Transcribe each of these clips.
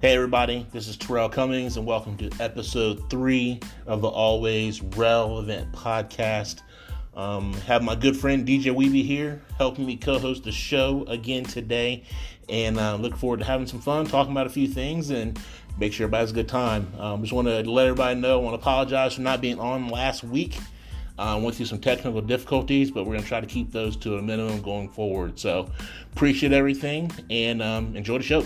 Hey, everybody, this is Terrell Cummings, and welcome to episode three of the Always Relevant podcast. Um, have my good friend DJ Weeby here helping me co host the show again today, and uh, look forward to having some fun, talking about a few things, and make sure everybody has a good time. Um, just want to let everybody know, I want to apologize for not being on last week. I uh, went through some technical difficulties, but we're going to try to keep those to a minimum going forward. So, appreciate everything and um, enjoy the show.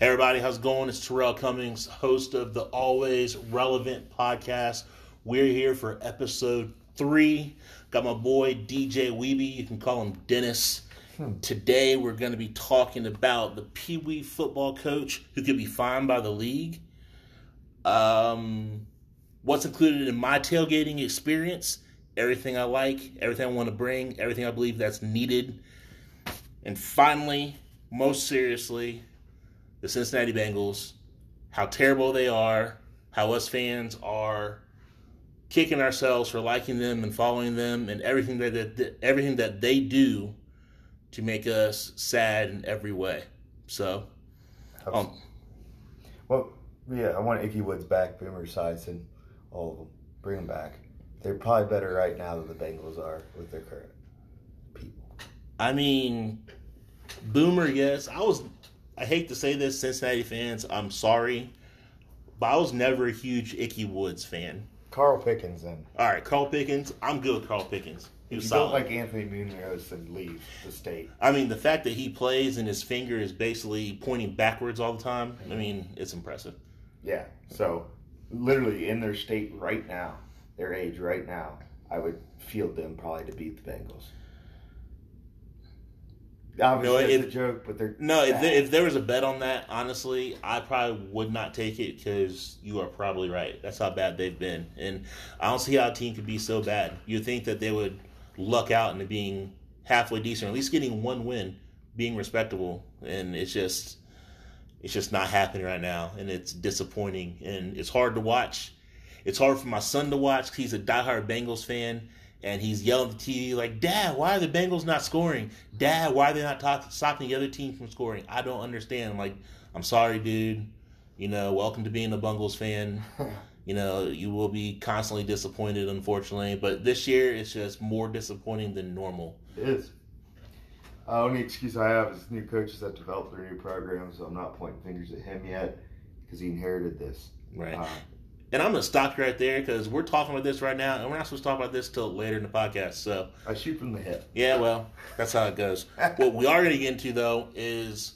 Everybody, how's it going? It's Terrell Cummings, host of the Always Relevant podcast. We're here for episode three. Got my boy DJ Weeby. You can call him Dennis. Hmm. Today we're going to be talking about the Pee Wee football coach who could be fined by the league. Um, what's included in my tailgating experience? Everything I like, everything I want to bring, everything I believe that's needed. And finally, most seriously, the Cincinnati Bengals, how terrible they are, how us fans are kicking ourselves for liking them and following them, and everything that, that everything that they do to make us sad in every way. So, um, well, yeah, I want Ickey Woods back, Boomer Esiason, all of them. Bring them back. They're probably better right now than the Bengals are with their current people. I mean, Boomer, yes. I was I hate to say this, Cincinnati fans, I'm sorry, but I was never a huge Ickey Woods fan. Carl Pickens, then. All right, Carl Pickens. I'm good with Carl Pickens. He if you solid. don't like Anthony Munoz, then leave the state. I mean, the fact that he plays and his finger is basically pointing backwards all the time. I mean, it's impressive. Yeah. So, literally in their state right now, their age right now, I would field them probably to beat the Bengals. Obviously, no, it's a joke, but they're no. If there, if there, was a bet on that, honestly, I probably would not take it because you are probably right. That's how bad they've been, and I don't see how a team could be so bad. You think that they would luck out into being halfway decent, at least getting one win, being respectable, and it's just it's just not happening right now, and it's disappointing, and it's hard to watch. It's hard for my son to watch. Because he's a diehard Bengals fan and he's yelling at the TV like, "Dad, why are the Bengals not scoring? Dad, why are they not talk- stopping the other team from scoring? I don't understand." I'm like, I'm sorry, dude. You know, welcome to being a Bengals fan. you know, you will be constantly disappointed, unfortunately. But this year, it's just more disappointing than normal. It is. The only excuse I have is new coaches that developed their new program, so I'm not pointing fingers at him yet because he inherited this. Right. Uh, and I'm gonna stop you right there because we're talking about this right now, and we're not supposed to talk about this till later in the podcast. So I shoot from the hip. Yeah, well, that's how it goes. what we are gonna get into though is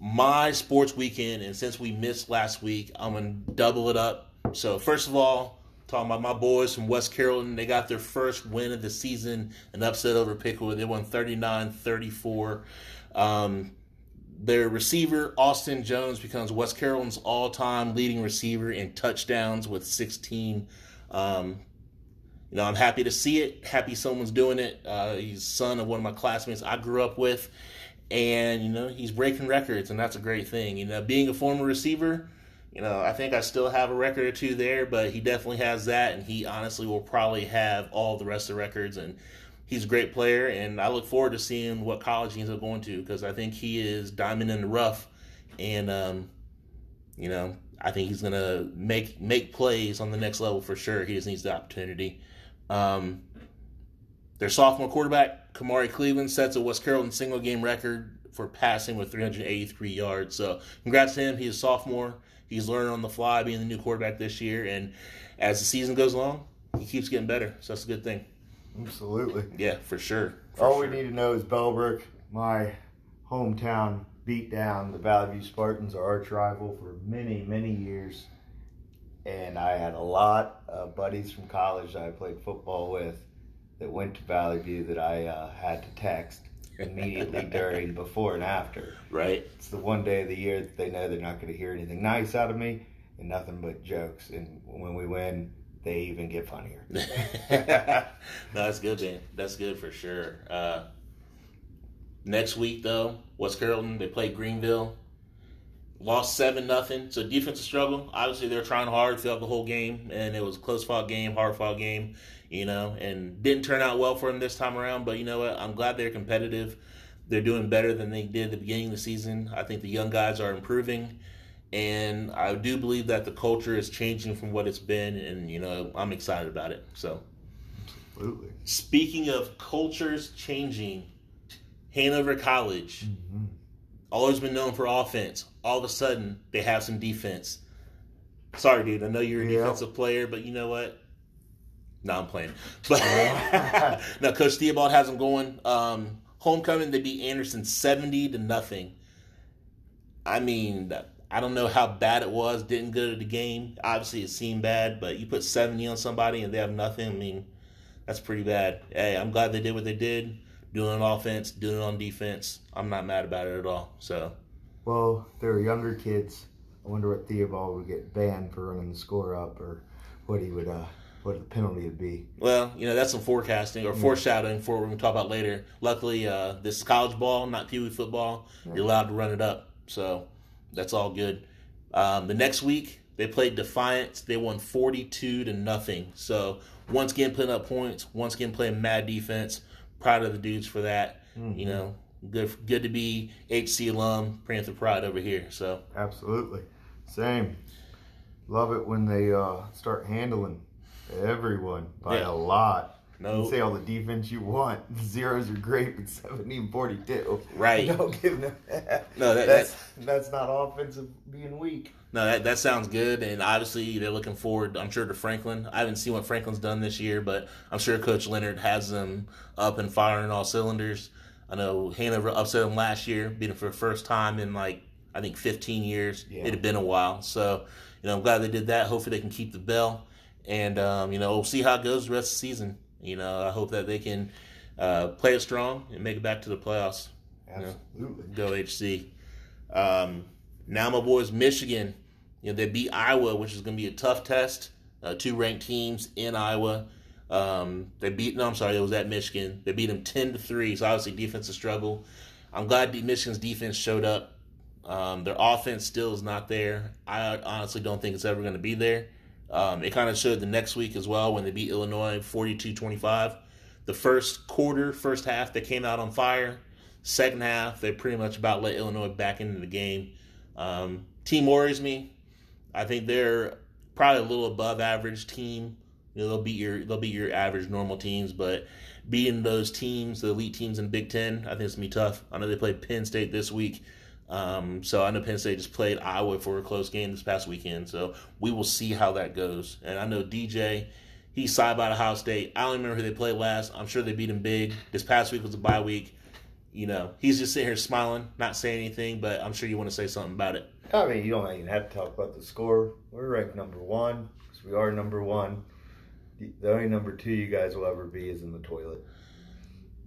my sports weekend, and since we missed last week, I'm gonna double it up. So first of all, talking about my boys from West Carrollton, they got their first win of the season, an upset over Piqua. They won 39-34. Um, their receiver, Austin Jones, becomes West Carrollton's all time leading receiver in touchdowns with 16. Um, you know, I'm happy to see it. Happy someone's doing it. Uh, he's son of one of my classmates I grew up with. And, you know, he's breaking records, and that's a great thing. You know, being a former receiver, you know, I think I still have a record or two there, but he definitely has that, and he honestly will probably have all the rest of the records. And he's a great player, and I look forward to seeing what college he ends up going to because I think he is diamond in the rough, and um, you know I think he's gonna make make plays on the next level for sure. He just needs the opportunity. Um, their sophomore quarterback Kamari Cleveland sets a West Carrollton single game record for passing with 383 yards. So congrats to him. He's a sophomore. He's learning on the fly, being the new quarterback this year, and as the season goes along, he keeps getting better. So that's a good thing. Absolutely. Yeah, for sure. For All sure. we need to know is Bellbrook, my hometown, beat down the Valley View Spartans, our arch rival, for many, many years. And I had a lot of buddies from college that I played football with that went to Valley View that I uh, had to text immediately during, before, and after. Right. It's the one day of the year that they know they're not going to hear anything nice out of me and nothing but jokes. And when we win, they even get funnier. no, that's good, man. That's good for sure. Uh, next week, though, West Carrollton they play Greenville. lost seven nothing. So defensive struggle. Obviously, they're trying hard throughout the whole game, and it was a close fought game, hard fought game. You know, and didn't turn out well for them this time around. But you know what? I'm glad they're competitive. They're doing better than they did at the beginning of the season. I think the young guys are improving, and I do believe that the culture is changing from what it's been. And you know, I'm excited about it. So. Absolutely. Speaking of cultures changing, Hanover College, mm-hmm. always been known for offense. All of a sudden, they have some defense. Sorry, dude. I know you're a yep. defensive player, but you know what? No, I'm playing. But no, Coach Theobald has them going. Um, homecoming, they beat Anderson seventy to nothing. I mean, I don't know how bad it was. Didn't go to the game. Obviously, it seemed bad, but you put seventy on somebody and they have nothing. I mean, that's pretty bad. Hey, I'm glad they did what they did, doing on offense, doing it on defense. I'm not mad about it at all. So, well, they're younger kids. I wonder what Theobald would get banned for running the score up, or what he would, uh, what the penalty would be. Well, you know that's some forecasting or foreshadowing for what we're gonna talk about later. Luckily, uh, this is college ball, not Pee Wee football. Yeah. You're allowed to run it up, so that's all good. Um, the next week they played Defiance. They won 42 to nothing. So once again putting up points, once again playing mad defense. Proud of the dudes for that. Mm-hmm. You know, good good to be HC alum, Panther pride over here. So absolutely, same. Love it when they uh, start handling everyone by yeah. a lot. No. You say all the defense you want. Zeros are great, but 17 42. Right. Don't give them that. No, that, that's, that's not offensive being weak. No, that, that sounds good, and obviously they're looking forward. I'm sure to Franklin. I haven't seen what Franklin's done this year, but I'm sure Coach Leonard has them up and firing all cylinders. I know Hanover upset them last year, beat them for the first time in like I think 15 years. Yeah. It had been a while, so you know I'm glad they did that. Hopefully they can keep the bell, and um, you know we'll see how it goes the rest of the season. You know I hope that they can uh, play it strong and make it back to the playoffs. Absolutely, you know, go HC. Um, now my boys Michigan you know, they beat Iowa, which is going to be a tough test. Uh, two ranked teams in Iowa. Um, they beat. No, I'm sorry, it was at Michigan. They beat them ten to three. So obviously, defensive struggle. I'm glad Michigan's defense showed up. Um, their offense still is not there. I honestly don't think it's ever going to be there. Um, it kind of showed the next week as well when they beat Illinois 42-25. The first quarter, first half, they came out on fire. Second half, they pretty much about let Illinois back into the game. Um, team worries me. I think they're probably a little above average team. You know, they'll beat your they'll beat your average normal teams, but beating those teams, the elite teams in Big Ten, I think it's gonna be tough. I know they played Penn State this week. Um, so I know Penn State just played Iowa for a close game this past weekend. So we will see how that goes. And I know DJ, he's side by Ohio State. I don't remember who they played last. I'm sure they beat him big. This past week was a bye week. You know, he's just sitting here smiling, not saying anything, but I'm sure you want to say something about it. I mean, you don't even have to talk about the score. We're ranked number one because we are number one. The, the only number two you guys will ever be is in the toilet.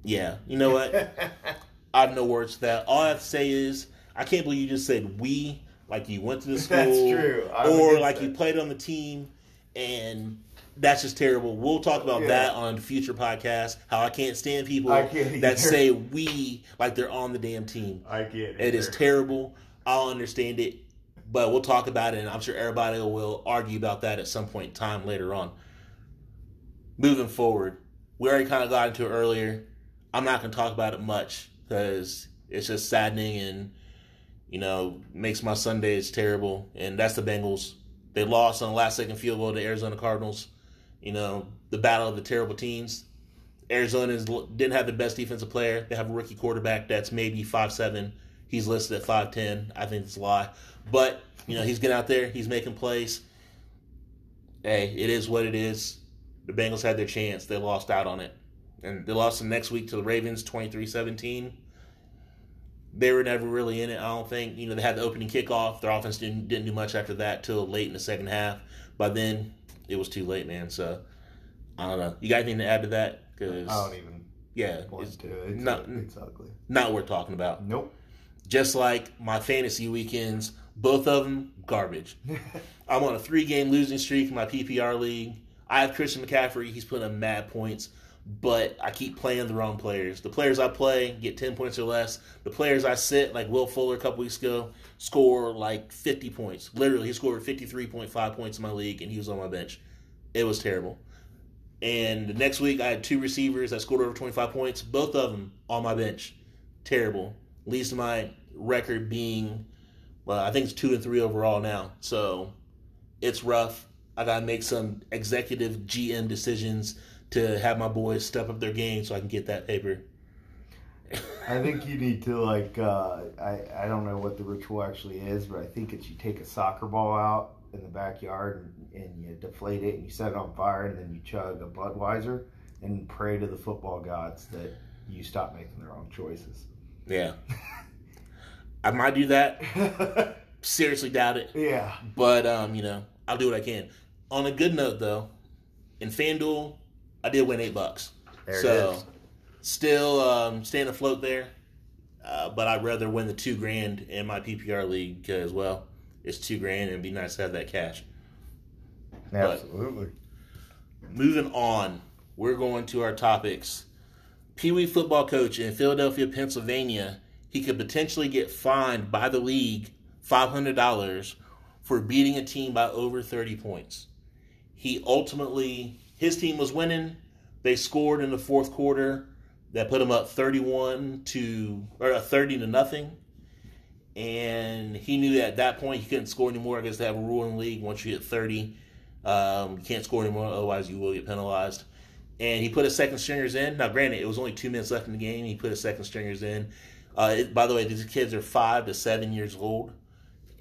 Yeah, you know what? I have no words to that. All I have to say is I can't believe you just said we like you went to the school, that's true, I or like that. you played on the team, and that's just terrible. We'll talk about yeah. that on future podcasts. How I can't stand people can't that say we like they're on the damn team. I can't. It is terrible. I'll understand it, but we'll talk about it, and I'm sure everybody will argue about that at some point in time later on. Moving forward, we already kind of got into it earlier. I'm not going to talk about it much because it's just saddening and you know makes my Sundays terrible. And that's the Bengals. They lost on the last second field goal to Arizona Cardinals. You know the battle of the terrible teams. Arizona didn't have the best defensive player. They have a rookie quarterback that's maybe five seven He's listed at five ten. I think it's a lie, but you know he's getting out there. He's making plays. Hey, it is what it is. The Bengals had their chance. They lost out on it, and they lost the next week to the Ravens 23-17. They were never really in it. I don't think. You know they had the opening kickoff. Their offense didn't didn't do much after that till late in the second half. By then, it was too late, man. So I don't know. You got anything to add to that? Because I don't even. Yeah, it's, to. it's not it's ugly. Not worth talking about. Nope. Just like my fantasy weekends, both of them garbage. I'm on a three game losing streak in my PPR league. I have Christian McCaffrey. He's putting up mad points. But I keep playing the wrong players. The players I play get 10 points or less. The players I sit, like Will Fuller a couple weeks ago, score like 50 points. Literally, he scored 53.5 points in my league, and he was on my bench. It was terrible. And the next week, I had two receivers that scored over 25 points, both of them on my bench. Terrible. Least of my record being, well, I think it's two and three overall now. So it's rough. I got to make some executive GM decisions to have my boys step up their game so I can get that paper. I think you need to like uh, I I don't know what the ritual actually is, but I think it's you take a soccer ball out in the backyard and, and you deflate it and you set it on fire and then you chug a Budweiser and pray to the football gods that you stop making the wrong choices. Yeah. I might do that. Seriously doubt it. Yeah. But um, you know, I'll do what I can. On a good note though, in FanDuel, I did win eight bucks. There so still um, staying afloat there. Uh, but I'd rather win the two grand in my PPR league because well, it's two grand and it'd be nice to have that cash. Absolutely. Moving on, we're going to our topics. Pee Wee football coach in Philadelphia, Pennsylvania, he could potentially get fined by the league $500 for beating a team by over 30 points. He ultimately, his team was winning. They scored in the fourth quarter that put him up 31 to, or uh, 30 to nothing. And he knew that at that point he couldn't score anymore. I guess they have a rule in the league once you hit 30, um, you can't score anymore, otherwise you will get penalized. And he put his second stringers in. Now, granted, it was only two minutes left in the game. He put his second stringers in. Uh, it, by the way, these kids are five to seven years old,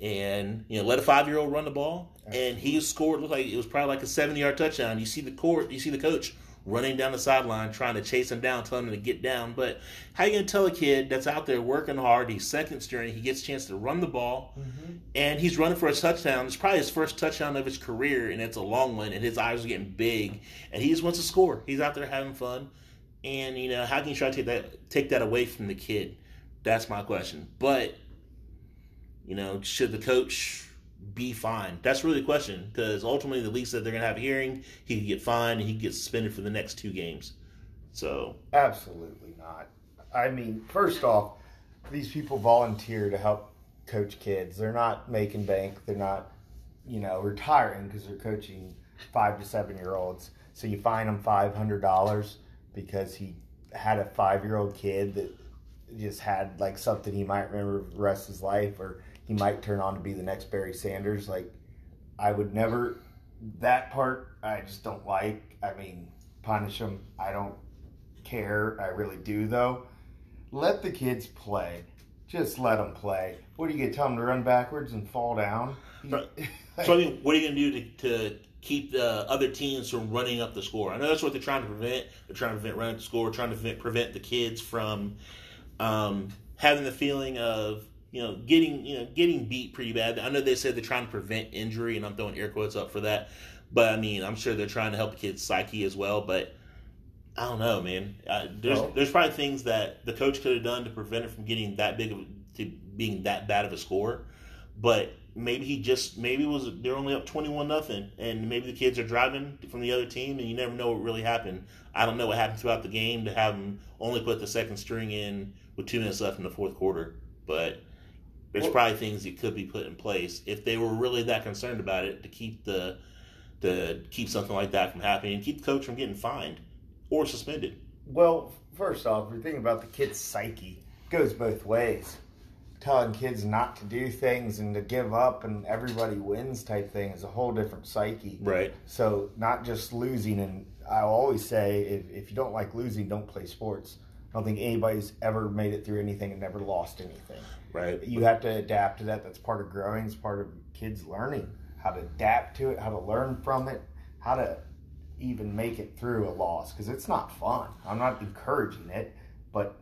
and you know, let a five year old run the ball, and he scored. Looked like it was probably like a seventy yard touchdown. You see the court, you see the coach running down the sideline trying to chase him down, telling him to get down. But how you gonna tell a kid that's out there working hard? He's second string. He gets a chance to run the ball, mm-hmm. and he's running for a touchdown. It's probably his first touchdown of his career, and it's a long one. And his eyes are getting big, and he just wants to score. He's out there having fun, and you know how can you try to take that take that away from the kid? That's my question. But you know, should the coach be fined? That's really the question because ultimately the league said they're going to have a hearing. He could get fined and he could get suspended for the next two games. So Absolutely not. I mean, first off, these people volunteer to help coach kids. They're not making bank. They're not, you know, retiring because they're coaching five to seven year olds. So you fine them five hundred dollars because he had a five year old kid that just had like something he might remember the rest of his life, or he might turn on to be the next Barry Sanders. Like, I would never. That part I just don't like. I mean, punish them. I don't care. I really do though. Let the kids play. Just let them play. What do you get? Tell them to run backwards and fall down. Right. So I mean, what are you going to do to, to keep the other teams from running up the score? I know that's what they're trying to prevent. They're trying to prevent running up the score, trying to prevent, prevent the kids from um, having the feeling of you know getting you know getting beat pretty bad. I know they said they're trying to prevent injury, and I'm throwing air quotes up for that. But I mean, I'm sure they're trying to help the kids' psyche as well. But I don't know, man. Uh, there's Well- there's probably things that the coach could have done to prevent it from getting that big of to being that bad of a score. But maybe he just maybe it was they're only up twenty one nothing, and maybe the kids are driving from the other team, and you never know what really happened. I don't know what happened throughout the game to have them only put the second string in with two minutes left in the fourth quarter. But there's Well- probably things that could be put in place if they were really that concerned about it to keep the to keep something like that from happening and keep the coach from getting fined or suspended. Well, first off, if you're thinking about the kid's psyche, it goes both ways. Telling kids not to do things and to give up and everybody wins type thing is a whole different psyche. Right. So not just losing, and I always say if, if you don't like losing, don't play sports. I don't think anybody's ever made it through anything and never lost anything. Right. You have to adapt to that. That's part of growing. It's part of kids learning how to adapt to it, how to learn from it, how to even make it through a loss because it's not fun. I'm not encouraging it, but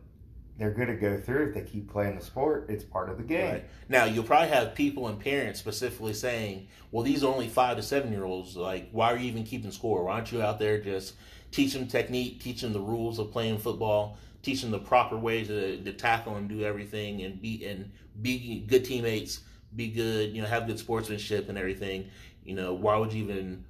they're going to go through if they keep playing the sport. It's part of the game. Right. Now you'll probably have people and parents specifically saying, "Well, these are only five to seven year olds. Like, why are you even keeping score? Why aren't you out there just teach them technique, teach them the rules of playing football, teach them the proper ways to, to tackle and do everything, and be and be good teammates, be good, you know, have good sportsmanship and everything. You know, why would you even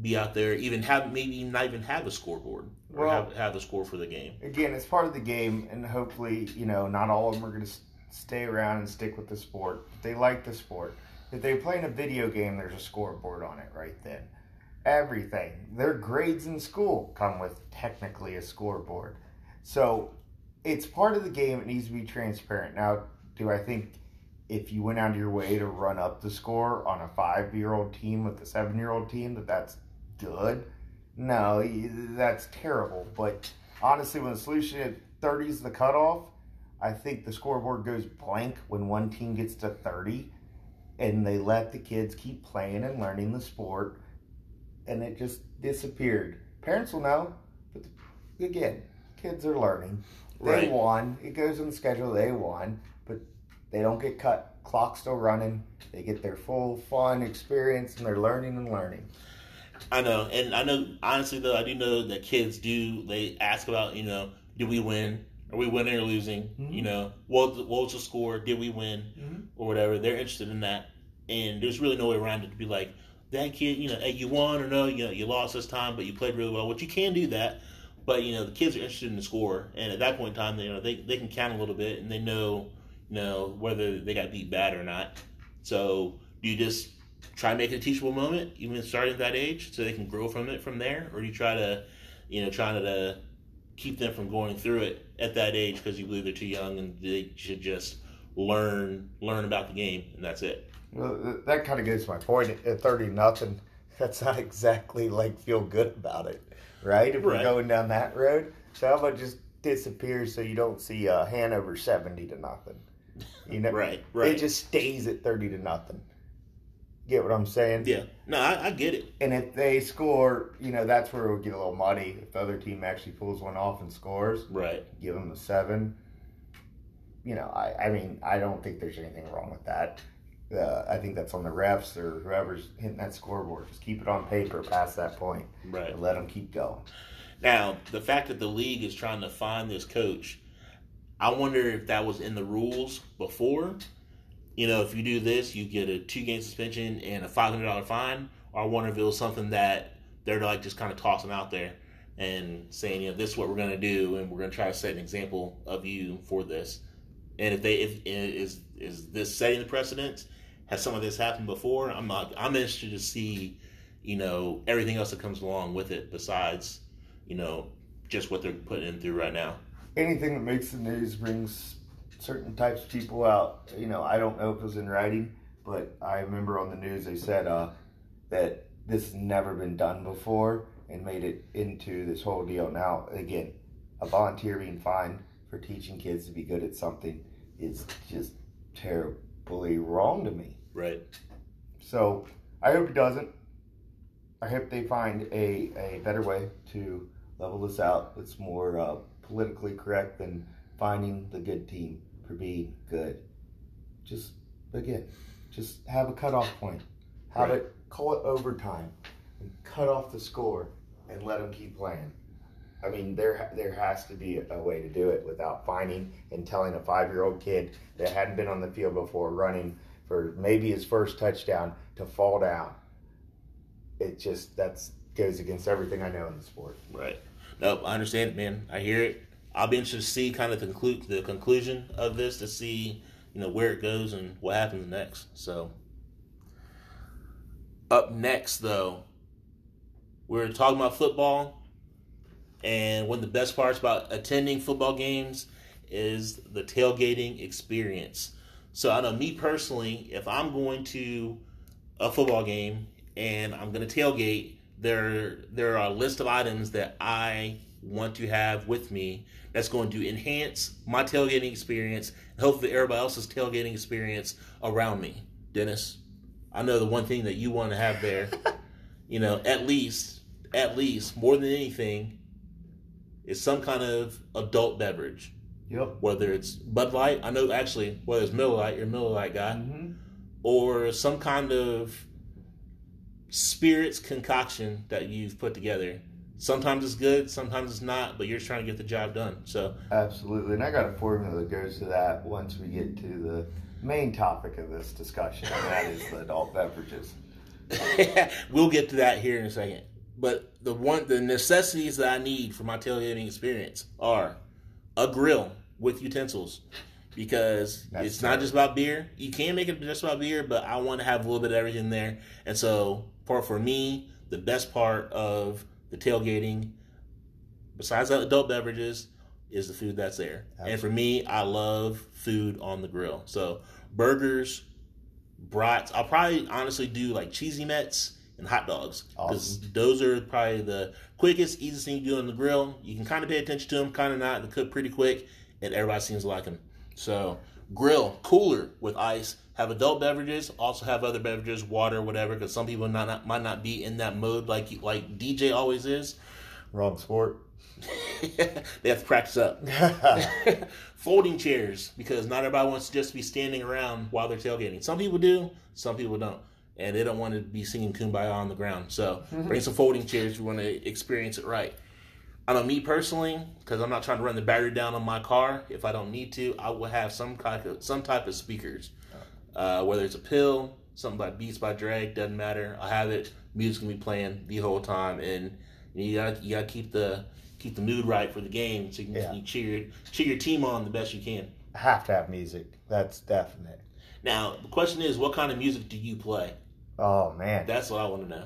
be out there, even have maybe not even have a scoreboard or Well- have, have a score for the game. again, it's part of the game, and hopefully, you know, not all of them are going to stay around and stick with the sport. If they like the sport. If they play in a video game, there's a scoreboard on it right then. Everything. Their grades in school come with technically a scoreboard. So it's part of the game. It needs to be transparent. Now, do I think if you went out of your way to run up the score on a five year old team with a seven year old team, that that's good? No, that's terrible. But honestly, when the solution at 30 is the cutoff, I think the scoreboard goes blank when one team gets to 30 and they let the kids keep playing and learning the sport and it just disappeared. Parents will know, but again, kids are learning. They Right. won. It goes on the schedule. They won, but they don't get cut. Clock's still running. They get their full fun experience and they're learning and learning. I know, and I know. Honestly, though, I do know that kids do. They ask about, you know, did we win? Are we winning or losing? Mhm. You know, what what was the score? Did we win Mhm. or whatever? They're interested in that, and there's really no way around it to be like that kid. You know, hey, you won or no? You know, you lost this time, but you played really well. Which you can do that, but you know, the kids are interested in the score, and at that point in time, they, you know, they they can count a little bit, and they know, you know, whether they got beat bad or not. So, do you just try to make it a teachable moment, even starting at that age, so they can grow from it from there, or do you try to, you know, try to keep them from going through it at that age because you believe they're too young and they should just learn learn about the game and that's it. Well, that kind of goes my point. At 30 nothing, that's not exactly like feel good about it, right? If we're going down that road. So how about just disappears so you don't see uh, Hanover 70 to nothing? You know, Right, right. It just stays at 30 to nothing. Get what I'm saying? Yeah, no, I, I get it. And if they score, you know, that's where it would get a little muddy. If the other team actually pulls one off and scores, Right, give them a seven. You know, I, I mean, I don't think there's anything wrong with that. Uh, I think that's on the refs or whoever's hitting that scoreboard. Just keep it on paper past that point right. and let them keep going. Now, the fact that the league is trying to find this coach, I wonder if that was in the rules before. You know, if you do this, you get a two game suspension and a five hundred dollar fine. Or I wonder if it was something that they're like just kind of tossing out there and saying, you know, this is what we're going to do, and we're going to try to set an example of you for this. And if they, if is is this setting the precedent? Has some of this happened before? I'm not. I'm interested to see, you know, everything else that comes along with it besides you know, just what they're putting in through right now. Anything that makes the news brings certain types of people out. You know, I don't know if it was in writing, but I remember on the news they said uh, that this has never been done before and made it into this whole deal. Now, again, a volunteer being fined for teaching kids to be good at something is just terribly wrong to me. Right. So I hope it doesn't. I hope they find a, a better way to level this out that's more uh, politically correct than finding the good team for being good. Just, again, just have a cutoff point. Have Right. it, call it overtime, and cut off the score and let them keep playing. I mean, there there has to be a way to do it without finding and telling a five year old kid that hadn't been on the field before running for maybe his first touchdown to fall down. It just that's goes against everything I know in the sport. Right. Nope. I understand it, man. I hear it. I'll be interested to see kind of conclude the conclusion of this to see you know where it goes and what happens next. So up next though, we're talking about football, and one of the best parts about attending football games is the tailgating experience. So I know me personally, if I'm going to a football game and I'm going to tailgate, there there are a list of items that I want to have with me that's going to enhance my tailgating experience and hopefully everybody else's tailgating experience around me. Dennis, I know the one thing that you want to have there, you know, at least at least more than anything is some kind of adult beverage Yep. whether it's Bud Light, I know actually whether it's Miller Lite, you're a Miller Lite guy, Mm-hmm. or some kind of spirits concoction that you've put together. Sometimes it's good, sometimes it's not, but you're just trying to get the job done. So, Absolutely, and I got a formula that goes to that once we get to the main topic of this discussion, and that is the adult beverages. we'll get to that here in a second. but the one the necessities that I need for my tailgating experience are a grill with utensils because That's it's not just about beer. You can make it just about beer, but I want to have a little bit of everything there. And so, part for me, the best part of the tailgating, besides the adult beverages, is the food that's there. And for me, I love food on the grill. So burgers, brats. I'll probably honestly do like cheesy mets and hot dogs because those are probably the quickest, easiest thing to do on the grill. You can kind of pay attention to them, kind of not. They cook pretty quick, and everybody seems to like them. So grill cooler with ice. Have adult beverages. Also have other beverages, water, whatever. Because some people not, not, might not be in that mode like like DJ always is. Wrong sport. they have to practice up. Folding chairs because not everybody wants to just be standing around while they're tailgating. Some people do, some people don't, and they don't want to be singing "Kumbaya" on the ground. So bring some folding chairs if you want to experience it right. I know me personally, because I'm not trying to run the battery down on my car. If I don't need to, I will have some type of some type of speakers, uh, whether it's a pill, something by Beats by Dre, doesn't matter. I have it. Music can be playing the whole time, and you got you got to keep the keep the mood right for the game, so you can Yeah. you cheer cheer your team on the best you can. Have to have music. That's definite. Now the question is, what kind of music do you play? Oh man. That's what I want to know.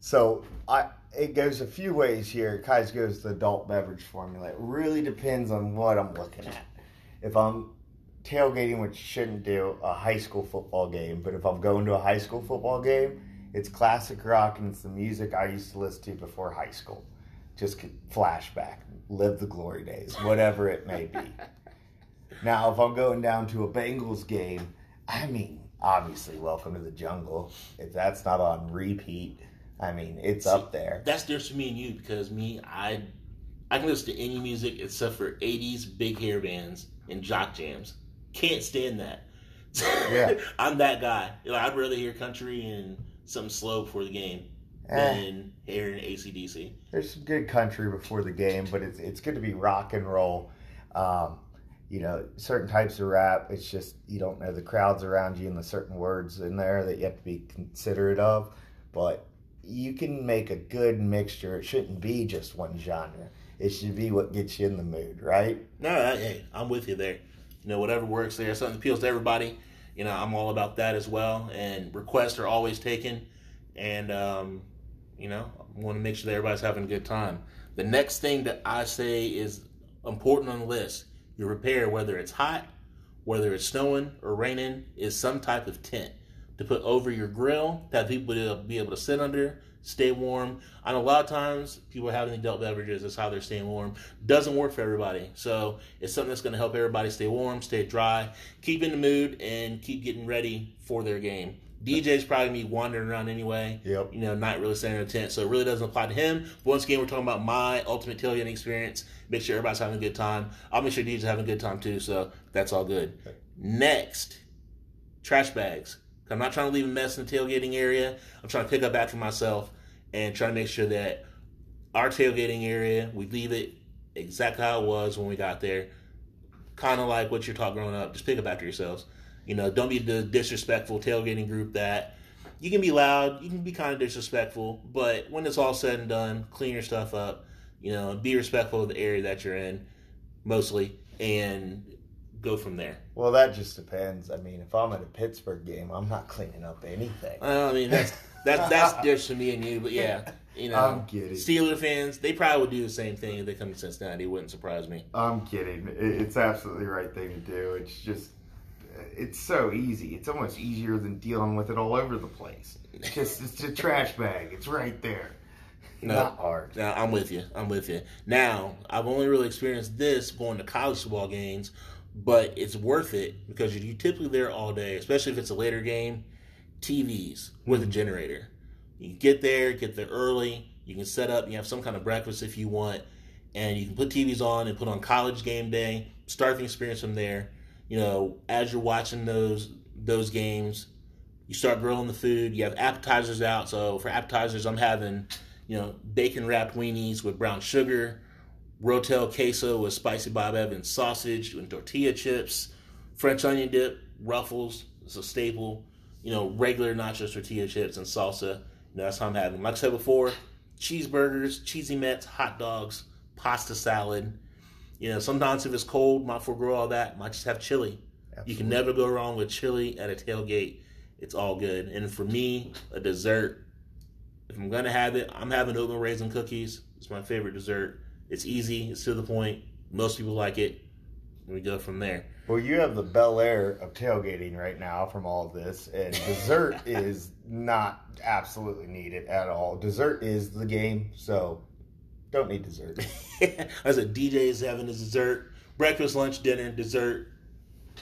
So I it goes a few ways here. Of goes the adult beverage formula. It really depends on what I'm looking at. If I'm tailgating, which shouldn't do, a high school football game, but if I'm going to a high school football game, it's classic rock and it's the music I used to listen to before high school. Just flashback, live the glory days, whatever it may be. Now, if I'm going down to a Bengals game, I mean, obviously, Welcome to the Jungle. If that's not on repeat, I mean, it's up there. That's different for me and you because me, I I can listen to any music except for '80s big hair bands and jock jams. Can't stand that. Yeah. I'm that guy. You know, I'd rather hear country and something slow before the game Eh, than hearing ACDC. there's some good country before the game, but it's it's good to be rock and roll. Um, you know, certain types of rap, it's just you don't know the crowds around you and the certain words in there that you have to be considerate of. But you can make a good mixture. It shouldn't be just one genre. It should be what gets you in the mood, right? No, I, hey, I'm with you there. You know, whatever works there, something appeals to everybody. You know, I'm all about that as well. And requests are always taken. And, um, you know, I want to make sure that everybody's having a good time. The next thing that I say is important on the list your repair, whether it's hot, whether it's snowing or raining, is some type of tent to put over your grill that people to be able to sit under, stay warm. I know a lot of times people having adult beverages is how they're staying warm. Doesn't work for everybody. So it's something that's going to help everybody stay warm, stay dry, keep in the mood, and keep getting ready for their game. DJ's probably be wandering around anyway. Yep. You know, not really staying in a tent, so it really doesn't apply to him. But once again, we're talking about my ultimate tailgating experience. Make sure everybody's having a good time. I'll make sure DJ's having a good time too. So that's all good. Next, trash bags. I'm not trying to leave a mess in the tailgating area. I'm trying to pick up after myself and try to make sure that our tailgating area, we leave it exactly how it was when we got there. Kind of like what you're taught growing up. Just pick up after yourselves. You know, don't be the disrespectful tailgating group that you can be loud, you can be kind of disrespectful, but when it's all said and done, clean your stuff up. You know, be respectful of the area that you're in, mostly, and go from there. Well, that just depends. I mean, if I'm at a Pittsburgh game, I'm not cleaning up anything. Well, I mean, that's that's that's different to me and you, but yeah, you know, I'm kidding. Steeler fans, they probably would do the same thing if they come to Cincinnati. It wouldn't surprise me. I'm kidding. It's absolutely the right thing to do. It's just, it's so easy. It's almost easier than dealing with it all over the place. It's just, it's a trash bag. It's right there. No. Not hard. Now, I'm with you. I'm with you. Now, I've only really experienced this going to college football games, but it's worth it because you're typically there all day, especially if it's a later game. TVs with a generator. You get there, get there early. You can set up. You have some kind of breakfast if you want, and you can put TVs on and put on college game day. Start the experience from there. You know, as you're watching those those games, you start grilling the food. You have appetizers out. So for appetizers, I'm having you know, bacon wrapped weenies with brown sugar, Rotel queso with spicy Bob Evans sausage and tortilla chips, French onion dip, Ruffles, it's a staple, you know, regular nacho tortilla chips and salsa. You know, that's how I'm having. Like I said before, cheeseburgers, cheesy mets, hot dogs, pasta salad. You know, sometimes if it's cold, might forego all that. Might just have chili. Absolutely. You can never go wrong with chili at a tailgate. It's all good. And for me, a dessert. If I'm gonna have it, I'm having oatmeal raisin cookies. It's my favorite dessert. It's easy. It's to the point. Most people like it. We go from there. Well, you have the bel air of tailgating right now from all of this, and dessert is not absolutely needed at all. Dessert is the game, so don't need dessert. I said DJ's having his dessert, breakfast, lunch, dinner, dessert,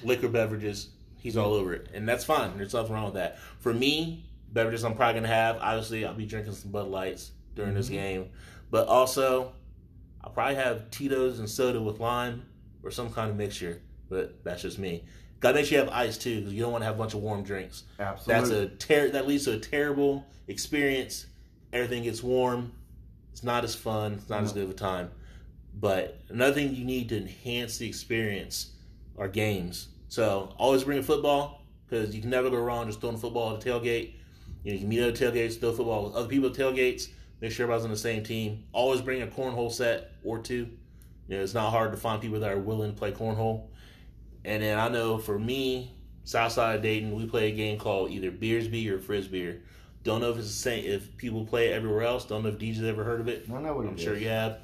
liquor, beverages. He's all over it, and that's fine. There's nothing wrong with that. For me, beverages I'm probably gonna have. Obviously, I'll be drinking some Bud Lights during mm-hmm. this game, but also I'll probably have Tito's and soda with lime or some kind of mixture. But that's just me. Gotta make sure you have ice too, because you don't want to have a bunch of warm drinks. Absolutely. That's a ter- that leads to a terrible experience. Everything gets warm. It's not as fun. It's not no. as good of a time. But another thing you need to enhance the experience are games. So always bring a football because you can never go wrong just throwing a football at a tailgate. You, know, you can meet other tailgates, throw football with other people at tailgates. Make sure everybody's on the same team. Always bring a cornhole set or two. You know, it's not hard to find people that are willing to play cornhole. And then I know for me, Southside of Dayton, we play a game called either Beersby or Frisbee. Don't know if it's the same. If people play it everywhere else, don't know if DJ's ever heard of it. I know what I'm sure is. you have.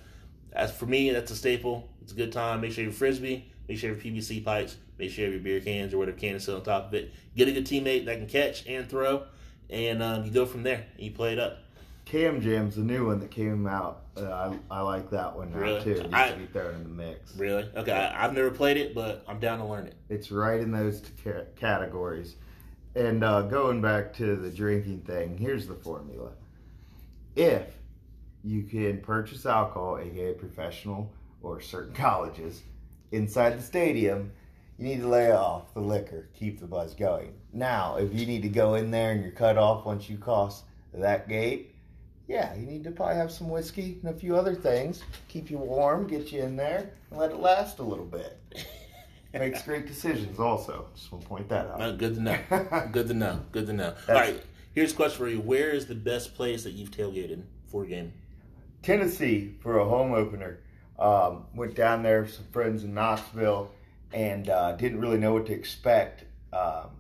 As for me, that's a staple. It's a good time. Make sure you have frisbee. Make sure you have PVC pipes. Make sure you have your beer cans or whatever can is on top of it. Get a good teammate that can catch and throw, and um, you go from there. And you play it up. Kan Jam's the new one that came out. Uh, I, I like that one now really? too. Needs I, to be thrown in the mix. Really? Okay, I, have never played it, but I'm down to learn it. It's right in those categories. And uh, going back to the drinking thing, here's the formula. If you can purchase alcohol, aka professional or certain colleges, inside the stadium, you need to lay off the liquor, keep the buzz going. Now, if you need to go in there and you're cut off once you cross that gate, yeah, you need to probably have some whiskey and a few other things. Keep you warm, get you in there, and let it last a little bit. Makes great decisions also. Just want to point that out. Good to know. good to know. Good to know. That's, All right, here's a question for you. Where is the best place that you've tailgated for a game? Tennessee for a home opener. Um, went down there with some friends in Knoxville and uh, didn't really know what to expect. Um,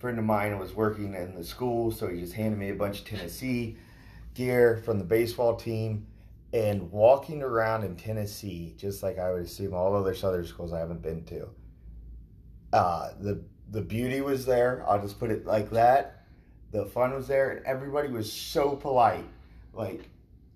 friend of mine was working in the school, so he just handed me a bunch of Tennessee gear from the baseball team and walking around in Tennessee, just like I would assume all other southern schools I haven't been to. Uh, the the beauty was there. I'll just put it like that. The fun was there, and everybody was so polite. Like,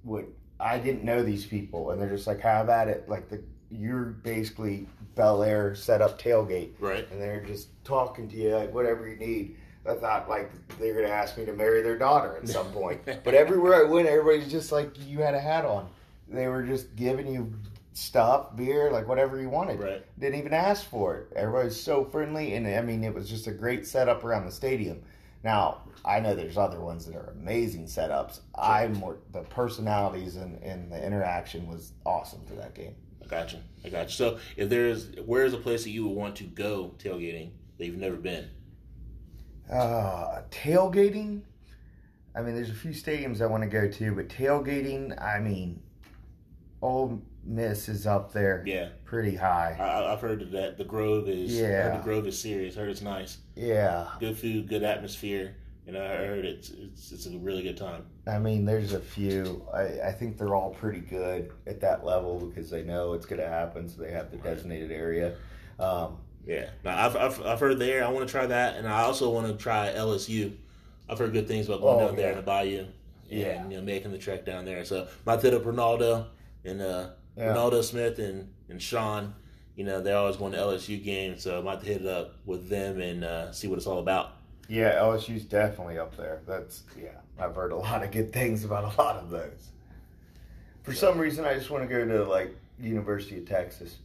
what I didn't know these people, and they're just like, "Have at it!" Like the you're basically Bel Air set up tailgate, right? And they're just talking to you like whatever you need. I thought like they were gonna ask me to marry their daughter at some point. but everywhere I went, everybody's just like you had a hat on. They were just giving you stuff, beer, like whatever you wanted. Right. Didn't even ask for it. Everybody's so friendly, and I mean, it was just a great setup around the stadium. Now I know there's other ones that are amazing setups. Sure. I more the personalities and, and the interaction was awesome for that game. I got you. I got you. So if there's where's a place that you would want to go tailgating that you've never been? Uh, tailgating. I mean, there's a few stadiums I want to go to, but tailgating. I mean, Ole Miss is up there. Yeah, pretty high. I, have heard that the Grove is. Yeah, the Grove is serious. I heard it's nice. Yeah, good food, good atmosphere. And I heard it's it's it's a really good time. I mean, there's a few. I, I think they're all pretty good at that level because they know it's going to happen, so they have the designated area. Um, yeah, now, I've, I've, I've heard there. I want to try that, and I also want to try LSU. I've heard good things about going oh, down yeah. there in the Bayou. And, yeah, you know, making the trek down there. So my hit up Ronaldo and uh, yeah. Ronaldo Smith and and Sean. You know, they're always going to LSU games, so I might hit it up with them and uh, see what it's all about. Yeah, LSU's definitely up there. That's yeah. I've heard a lot of good things about a lot of those. For some reason, I just want to go to like University of Texas.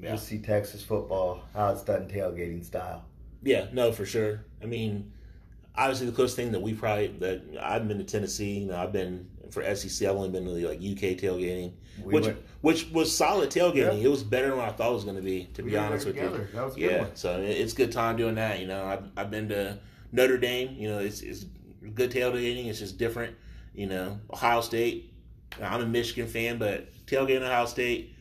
Yeah. Just see Texas football, how it's done tailgating style. Yeah, no, for sure. I mean, obviously the closest thing that we probably that I've been to Tennessee. You know, I've been for SEC. I've only been to the, like UK tailgating, we which went, which was solid tailgating. Yeah. It was better than what I thought it was going to be. To we be honest with you, yeah. One. So it's good time doing that. You know, I've, I've been to Notre Dame. You know, it's it's good tailgating. It's just different. You know, Ohio State I'm a Michigan fan, but tailgating Ohio State,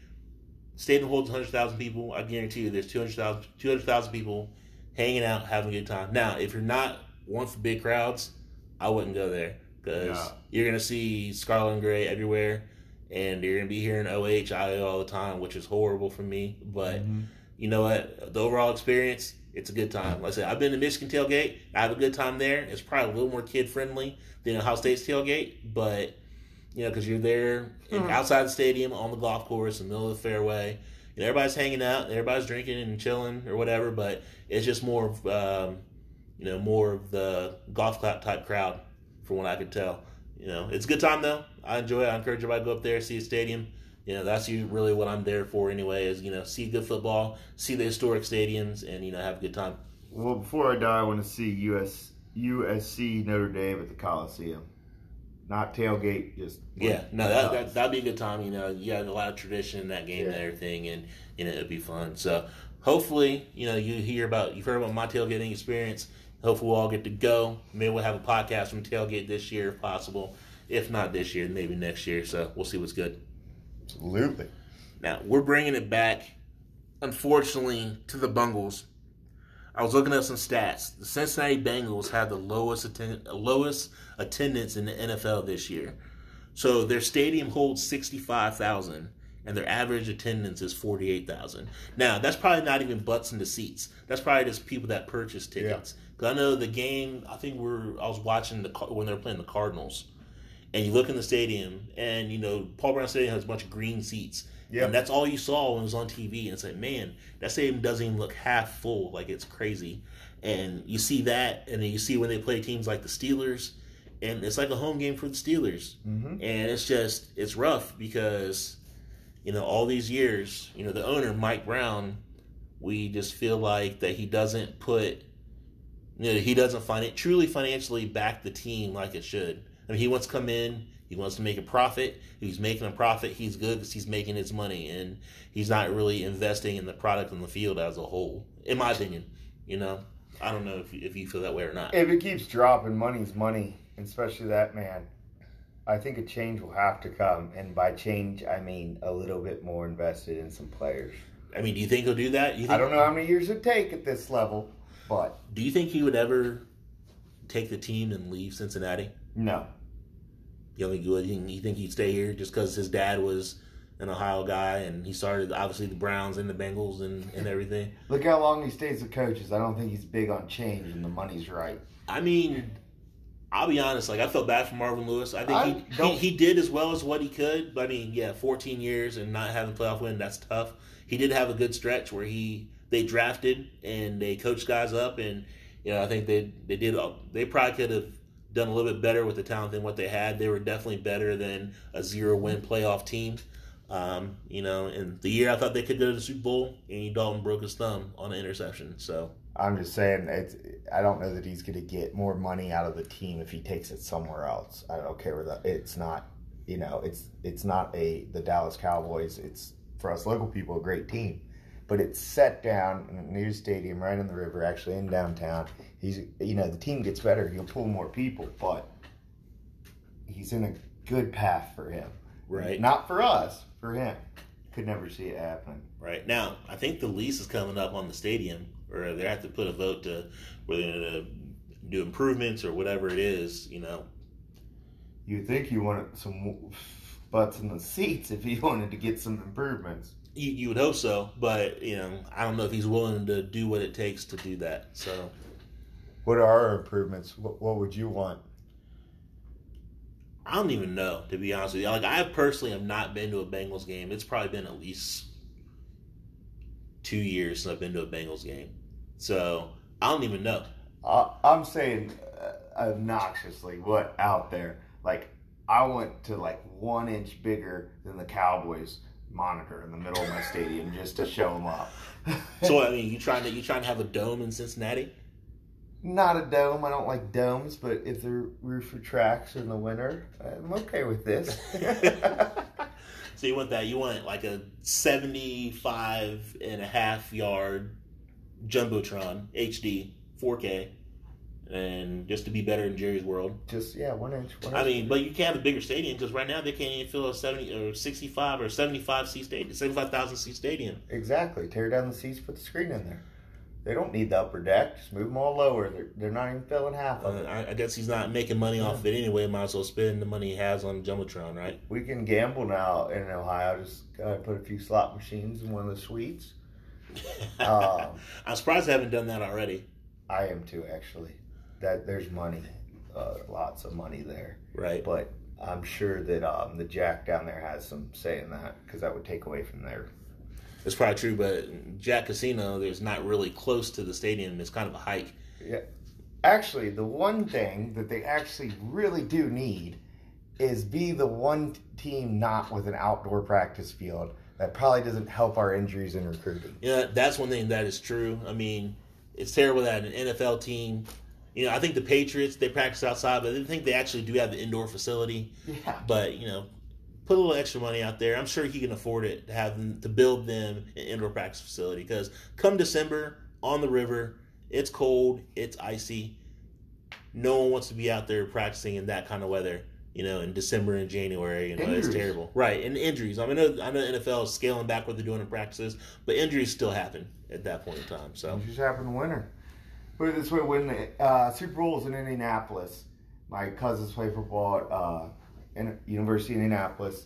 stadium holds 100,000 people. I guarantee you, there's 200,000 200,000 people hanging out, having a good time. Now, if you're not one for big crowds, I wouldn't go there because No. you're gonna see scarlet and gray everywhere, and you're gonna be hearing OH IO all the time, which is horrible for me. But mm-hmm. you know what? The overall experience, it's a good time. Like I said, I've been to Michigan tailgate. I have a good time there. It's probably a little more kid friendly than Ohio State's tailgate, but you know, because you're there in, Hmm. outside the stadium on the golf course, in the middle of the fairway. You know, everybody's hanging out, everybody's drinking and chilling or whatever. But it's just more of, um, you know, more of the golf clap type crowd, from what I could tell. You know, it's a good time though. I enjoy it. I encourage everybody to go up there, see the stadium. You know, that's really what I'm there for anyway. Is you know, see good football, see the historic stadiums, and you know, have a good time. Well, before I die, I want to see US USC Notre Dame at the Coliseum. Not tailgate, just Yeah, no, that, that that'd be a good time. You know, you got a lot of tradition in that game and everything, and you know it'd be fun. So hopefully, you know, you hear about you've heard about my tailgating experience. Hopefully, we'll all get to go. Maybe we'll have a podcast from tailgate this year if possible. If not this year, maybe next year. So we'll see what's good. Absolutely. Now we're bringing it back, unfortunately, to the Bungles. I was looking at some stats. The Cincinnati Bengals have the lowest attend- lowest attendance in the NFL this year. So their stadium holds sixty five thousand, and their average attendance is forty eight thousand. Now that's probably not even butts in the seats. That's probably just people that purchase tickets. Because I know the game. I think we're. I was watching the when they were playing the Cardinals, and you look in the stadium, and you know Paul Brown Stadium has a bunch of green seats. And that's all you saw when it was on TV. And it's like, man, that stadium doesn't even look half full. Like it's crazy. And you see that, and then you see when they play teams like the Steelers, and it's like a home game for the Steelers. Mhm. And it's just it's rough because, you know, all these years, you know, the owner Mike Brown, we just feel like that he doesn't put, you know, he doesn't find it truly financially back the team like it should. I mean, he wants to come in, he wants to make a profit. If he's making a profit, he's good because he's making his money, and he's not really investing in the product in the field as a whole. In my opinion, you know, I don't know if you, if you feel that way or not. If it keeps dropping, money's money, especially that man. I think a change will have to come, and by change I mean a little bit more invested in some players. I mean, do you think he'll do that? You think, I don't know how many years it take at this level, but Do you think he would ever take the team and leave Cincinnati? No. You think he would? You think he'd stay here just because his dad was an Ohio guy and he started obviously the Browns and the Bengals and, and everything? Look how long he stays with coaches. I don't think he's big on change, and the money's right. I mean, I'll be honest. Like I felt bad for Marvin Lewis. I think I he, he he did as well as what he could. But I mean, yeah, 14 years and not having a playoff win that's tough. He did have a good stretch where he they drafted and they coached guys up, and you know I think they they did they probably could have done a little bit better with the talent than what they had. They were definitely better than a zero win playoff team. Um, you know, and the year I thought they could go to the Super Bowl, Andy Dalton broke his thumb on an interception. So I'm just saying, it's. I don't know that he's going to get more money out of the team if he takes it somewhere else. I don't care where that. It's not, you know, it's it's not a the Dallas Cowboys. It's for us local people a great team, but it's set down in a new stadium right on the river, actually in downtown. He's, you know, the team gets better. He'll pull more people, but he's in a good path for him. right. Not for us, for him. Could never see it happening. Right now, I think the lease is coming up on the stadium, or they have to put a vote to whether to do improvements or whatever it is. You know, You think you wanted some butts in the seats if he wanted to get some improvements. You, you would hope so, but you know, I don't know if he's willing to do what it takes to do that. So What are our improvements? What, what would you want? I don't even know to be honest with you. Like I personally have not been to a Bengals game. It's probably been at least two years since I've been to a Bengals game. So I don't even know. Uh, I'm saying uh, obnoxiously, what out there? Like, I want to like one inch bigger than the Cowboys monitor in the middle of my stadium just to show them up. So I mean, you trying to you trying to have a dome in Cincinnati? Not a dome. I don't like domes, but if the roof retracts in the winter, I'm okay with this. So you want that? You want like a 75 and a half yard jumbotron HD 4K, and just to be better in Jerry's world. Just yeah, one inch. One I inch. mean, but you can't have a bigger stadium because right now they can't even fill a seventy or sixty-five or seventy-five seat stadium, seventy-five thousand seat stadium. exactly. Tear down the seats, put the screen in there. They don't need the upper deck. Just move them all lower. They're, they're not even filling half of Uh, it. I, I guess he's not making money off of it anyway. Might as well spend the money he has on jumbotron, right? We can gamble now in Ohio. Just gotta put a few slot machines in one of the suites. Um, I'm surprised I haven't done that already. I am too, actually. That there's money, uh, lots of money there. Right. But I'm sure that um, the Jack down there has some say in that because that would take away from there. It's probably true, but Jack Casino, there's not really close to the stadium. It's kind of a hike. Yeah. Actually, the one thing that they actually really do need is be the one team not with an outdoor practice field. That probably doesn't help our injuries in recruiting. Yeah, that's one thing that is true. I mean, it's terrible that an NFL team, you know, I think the Patriots they practice outside, but I think they actually do have the indoor facility. Yeah. But you know, put a little extra money out there. I'm sure he can afford it to have them to build them an indoor practice facility because come December on the river, it's cold, it's icy. No one wants to be out there practicing in that kind of weather. You know, in December and January, you know, it's Injuries. terrible. Right, and injuries. I mean, I know, I know NFL is scaling back what they're doing in practices, but injuries still happen at that point in time. So, It just happened in winter. Put it this way: when the uh, Super Bowl was in Indianapolis, my cousins play football at uh, in University of Indianapolis,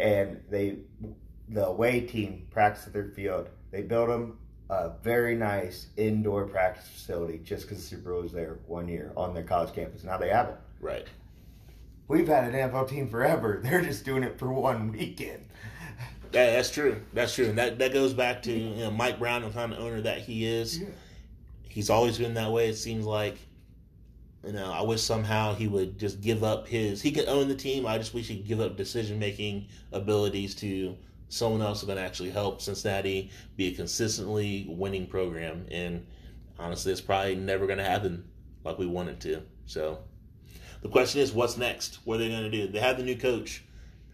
and they the away team practiced at their field. They built them a very nice indoor practice facility just because the Super Bowl was there one year on their college campus. Now they have it. right. We've had an NFL team forever. They're just doing it for one weekend. That, that's true. That's true, and that that goes back to you know Mike Brown, the kind of owner that he is. He's always been that way. It seems like. You know, I wish somehow he would just give up his. He could own the team. I just wish he could give up decision making abilities to someone else who's going to actually help Cincinnati be a consistently winning program. And honestly, it's probably never going to happen like we want it to. So, the question is, what's next? What are they going to do? They have the new coach.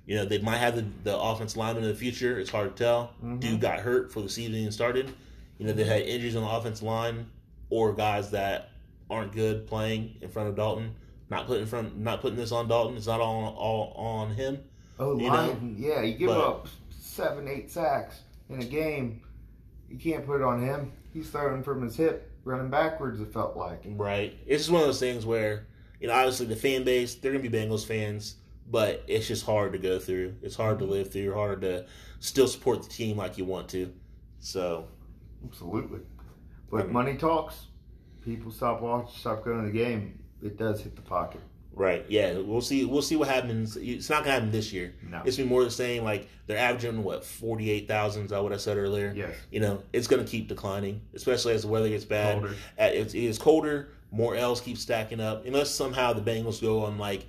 You know, they might have the, the offensive lineman in the future. It's hard to tell. Mm-hmm. Dude got hurt for the season even started. You know, they had injuries on the offensive line or guys that aren't good playing in front of Dalton. Not putting in front, not putting this on Dalton. It's not all all on him. Oh, You line, yeah, you give but- up seven, eight sacks in a game. You can't put it on him. He's throwing from his hip, running backwards. It felt like. Right. It's just one of those things where, you know, obviously the fan base, they're going to be Bengals fans, but it's just hard to go through. It's hard to live through, hard to still support the team like you want to. So, Absolutely. But Mhm. money talks. People stop watching, stop going to the game. It does hit the pocket. right. Yeah. We'll see. We'll see what happens. It's not going to happen this year. No. It's been more the same. Like, they're averaging, what, 48,000? Is that what I said earlier? Yes. You know, it's going to keep declining, especially as the weather gets bad. Colder. It's, it is colder. More L's keep stacking up. Unless somehow the Bengals go on like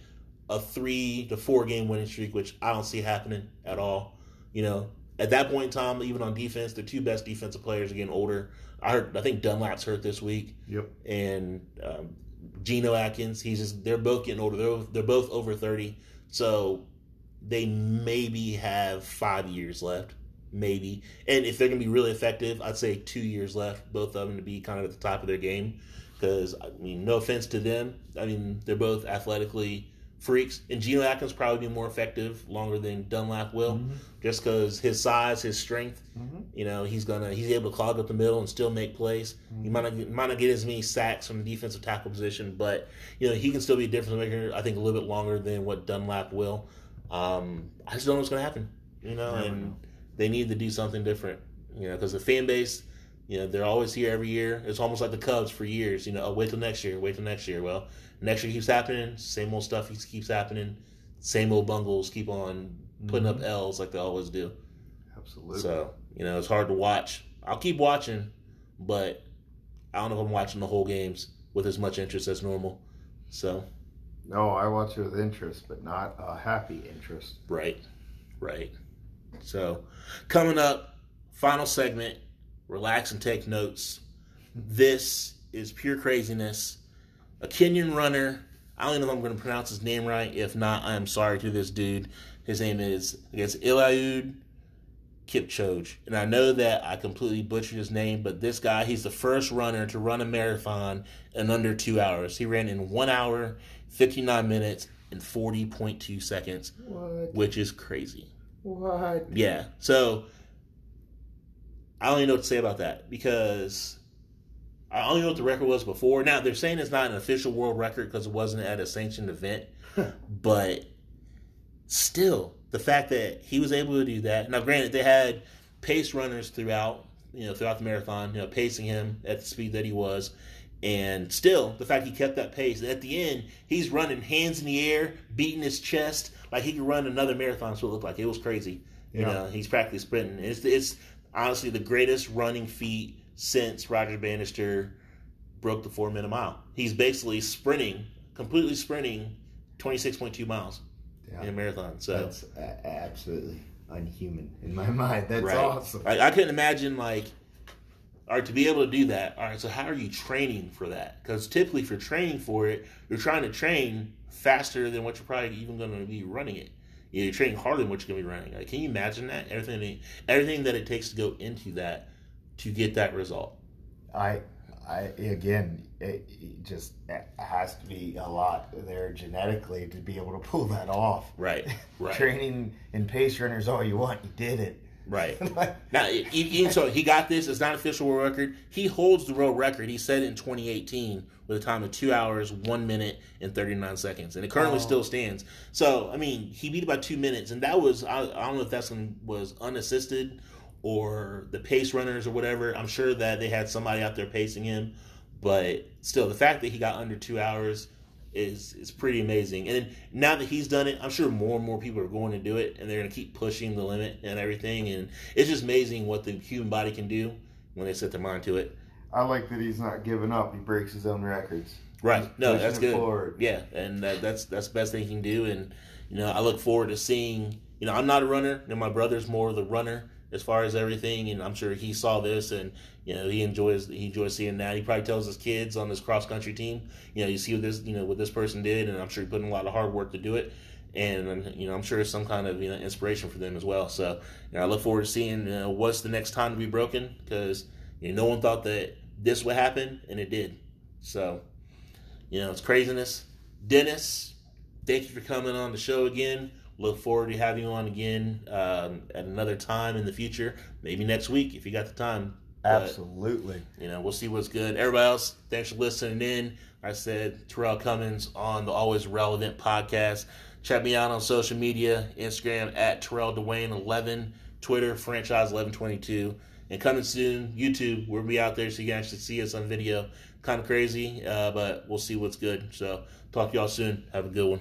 a three to four game winning streak, which I don't see happening at all. You know, at that point in time, even on defense, the two best defensive players are getting older. I heard, I think Dunlap's hurt this week, Yep. and um, Geno Atkins. He's just they're both getting older. They're they're both over thirty, so they maybe have five years left, maybe. And if they're gonna be really effective, I'd say two years left. Both of them to be kind of at the top of their game. Because I mean, no offense to them, I mean they're both athletically freaks, and Geno Atkins probably be more effective longer than Dunlap will, just because his size, his strength. Mhm. You know, he's gonna he's able to clog up the middle and still make plays. He might not get, might not get as many sacks from the defensive tackle position, but you know he can still be a difference maker. I think a little bit longer than what Dunlap will. Um, I just don't know what's gonna happen. You know, and know. they need to do something different. You know, because the fan base, you know, they're always here every year. It's almost like the Cubs for years. You know, oh, wait till next year, wait till next year. Well, next year keeps happening. Same old stuff keeps happening. Same old bungles keep on putting up mm-hmm. L's like they always do. Absolutely. So, you know, it's hard to watch. I'll keep watching, but I don't know if I'm watching the whole games with as much interest as normal. So, no, I watch it with interest, but not a happy interest. right, right. So, coming up, final segment, relax and take notes. This is pure craziness. A Kenyan runner. I don't even know if I'm going to pronounce his name right. If not, I am sorry to this dude. His name is, I guess, Eliud Kipchoge. And I know that I completely butchered his name, but this guy, he's the first runner to run a marathon in under two hours. He ran in one hour, 59 minutes, and 40.2 seconds, What? which is crazy. What? Yeah. So I don't even know what to say about that because I don't even know what the record was before. Now they're saying it's not an official world record because it wasn't at a sanctioned event, but still, the fact that he was able to do that. Now, granted, they had pace runners throughout, you know, throughout the marathon, you know, pacing him at the speed that he was. And still, the fact he kept that pace. At the end, he's running hands in the air, beating his chest like he could run another marathon. So it looked like it was crazy. You Yeah. know, he's practically sprinting. It's it's honestly the greatest running feat since Roger Bannister broke the four minute mile. He's basically sprinting, completely sprinting, twenty six point two miles in a marathon. So That's absolutely unhuman in my mind. That's right. awesome. Like I couldn't imagine like, all right, to be able to do that. All right, so how are you training for that? Because typically, for training for it, you're trying to train faster than what you're probably even going to be running it. You're training harder than what you're going to be running. Like, can you imagine that? Everything, everything that it takes to go into that to get that result. I, I again, it, it just has to be a lot there genetically to be able to pull that off. Right. Right. Training and pace runners all you want, you did it. Right. Now, e- even so, he got this. It's not an official world record. He holds the world record. He set it in 2018 with a time of two hours, one minute, and 39 seconds, and it currently Oh. still stands. So, I mean, he beat it by two minutes, and that was I, I don't know if that's one was unassisted or the pace runners or whatever. I'm sure that they had somebody out there pacing him, but still, the fact that he got under two hours is is pretty amazing. And then now that he's done it, I'm sure more and more people are going to do it, and they're going to keep pushing the limit and everything. And it's just amazing what the human body can do when they set their mind to it. I like that he's not giving up. He breaks his own records. Right? No, that's good. forward. Yeah, and that, that's that's the best thing he can do. And you know, I look forward to seeing. You know, I'm not a runner, and my brother's more the runner as far as everything. And I'm sure he saw this, and you know, he enjoys he enjoys seeing that. He probably tells his kids on this cross country team, you know, you see what this you know what this person did, and I'm sure he put in a lot of hard work to do it. And um, you know, I'm sure it's some kind of you know inspiration for them as well. So, you know, I look forward to seeing you know, what's the next time to be broken because you know, no one thought that this would happen, and it did. So, you know, it's craziness. Dennis, thank you for coming on the show again. Look forward to having you on again um, at another time in the future. Maybe next week if you got the time. But, Absolutely. you know, we'll see what's good. Everybody else, thanks for listening in. I said Terrell Cummins on the Always Relevant podcast. Check me out on social media Instagram at Terrell Dwayne 11, Twitter, franchise 1122. And coming soon, YouTube, we'll be out there so you can actually see us on video. Kind of crazy, uh, but we'll see what's good. So, talk to y'all soon. Have a good one.